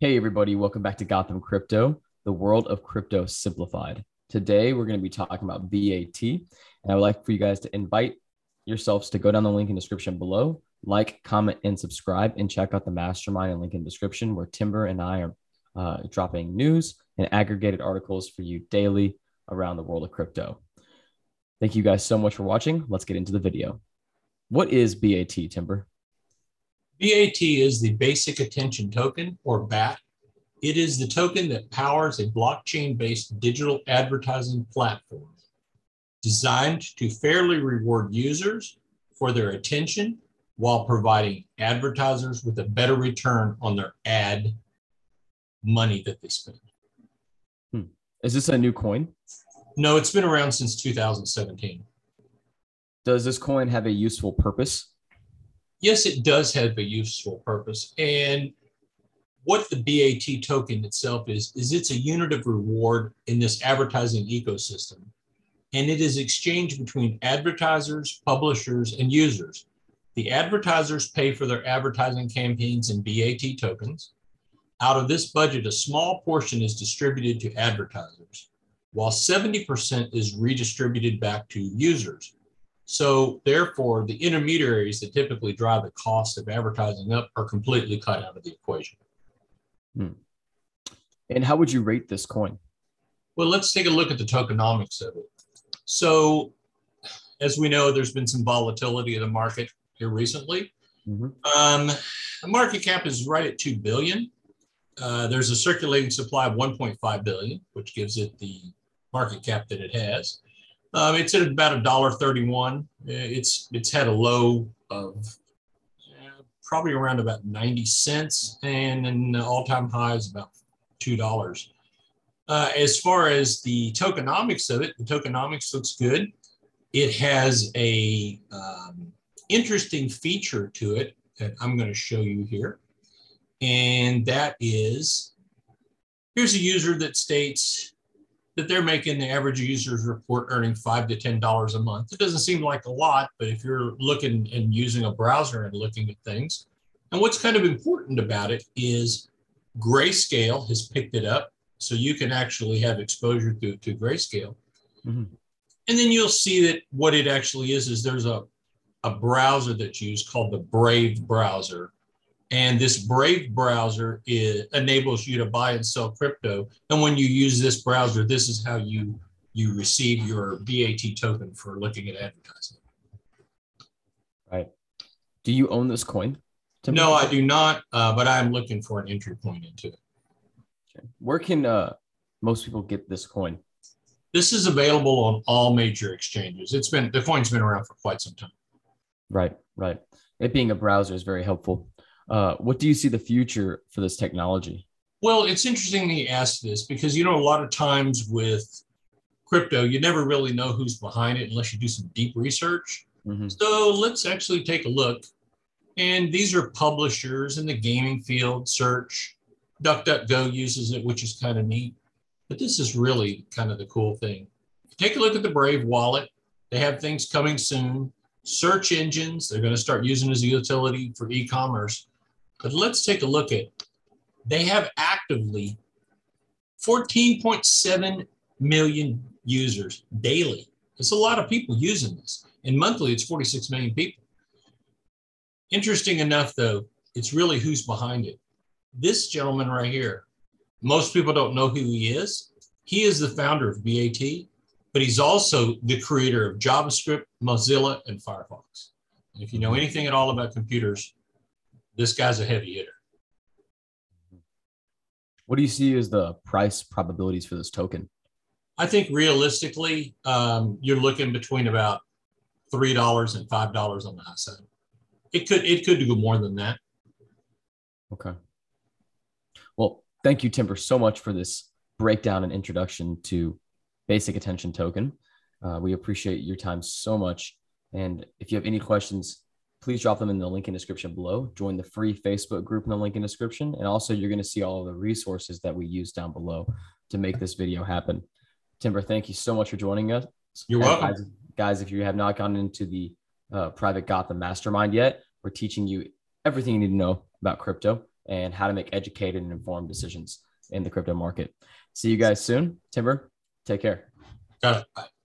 Hey, everybody, welcome back to Gotham Crypto, the world of crypto simplified. Today, we're going to be talking about BAT, and I would like for you guys to invite yourselves to go down the link in description below, like, comment, and subscribe, and check out the mastermind and link in description where Timber and I are uh, dropping news and aggregated articles for you daily around the world of crypto. Thank you guys so much for watching. Let's get into the video. What is BAT, Timber? BAT is the Basic Attention Token, or BAT. It is the token that powers a blockchain-based digital advertising platform designed to fairly reward users for their attention while providing advertisers with a better return on their ad money that they spend. Hmm. Is this a new coin? No, it's been around since 2017. Does this coin have a useful purpose? Yes, it does have a useful purpose. And what the BAT token itself is, is it's a unit of reward in this advertising ecosystem. And it is exchanged between advertisers, publishers, and users. The advertisers pay for their advertising campaigns in BAT tokens. Out of this budget, a small portion is distributed to advertisers, while 70% is redistributed back to users. So therefore, the intermediaries that typically drive the cost of advertising up are completely cut out of the equation. Hmm. And how would you rate this coin? Well, let's take a look at the tokenomics of it. So as we know, there's been some volatility in the market here recently. Mm-hmm. Um, the market cap is right at 2 billion. Uh, there's a circulating supply of 1.5 billion, which gives it the market cap that it has. Um, it's at about a dollar thirty-one. It's it's had a low of uh, probably around about ninety cents, and an all-time high is about two dollars. Uh, as far as the tokenomics of it, the tokenomics looks good. It has a um, interesting feature to it that I'm going to show you here, and that is here's a user that states that they're making the average user's report earning five to ten dollars a month. It doesn't seem like a lot, but if you're looking and using a browser and looking at things, and what's kind of important about it is Grayscale has picked it up, so you can actually have exposure to, to Grayscale. Mm-hmm. And then you'll see that what it actually is is there's a, a browser that's used called the Brave browser. And this Brave browser is, enables you to buy and sell crypto. And when you use this browser, this is how you you receive your BAT token for looking at advertising. Right. Do you own this coin? No, I do not. Uh, but I'm looking for an entry point into it. Okay. Where can uh, most people get this coin? This is available on all major exchanges. It's been the coin's been around for quite some time. Right. Right. It being a browser is very helpful. Uh, what do you see the future for this technology? Well, it's interesting that you ask this because you know a lot of times with crypto, you never really know who's behind it unless you do some deep research. Mm-hmm. So let's actually take a look. And these are publishers in the gaming field. Search, DuckDuckGo uses it, which is kind of neat. But this is really kind of the cool thing. Take a look at the Brave wallet. They have things coming soon. Search engines, they're going to start using as a utility for e commerce. But let's take a look at, they have actively 14.7 million users daily. It's a lot of people using this. And monthly, it's 46 million people. Interesting enough, though, it's really who's behind it. This gentleman right here, most people don't know who he is. He is the founder of BAT, but he's also the creator of JavaScript, Mozilla, and Firefox. And if you know anything at all about computers, this guy's a heavy hitter. What do you see as the price probabilities for this token? I think realistically, um, you're looking between about three dollars and five dollars on the high side. It could it could do more than that. Okay. Well, thank you, Timber, so much for this breakdown and introduction to Basic Attention Token. Uh, we appreciate your time so much. And if you have any questions, please drop them in the link in description below. Join the free Facebook group in the link in description. And also you're going to see all of the resources that we use down below to make this video happen. Timber, thank you so much for joining us. You're welcome. Guys, guys, if you have not gone into the uh, private Gotham mastermind yet, we're teaching you everything you need to know about crypto and how to make educated and informed decisions in the crypto market. See you guys soon. Timber, take care. Got it. Bye.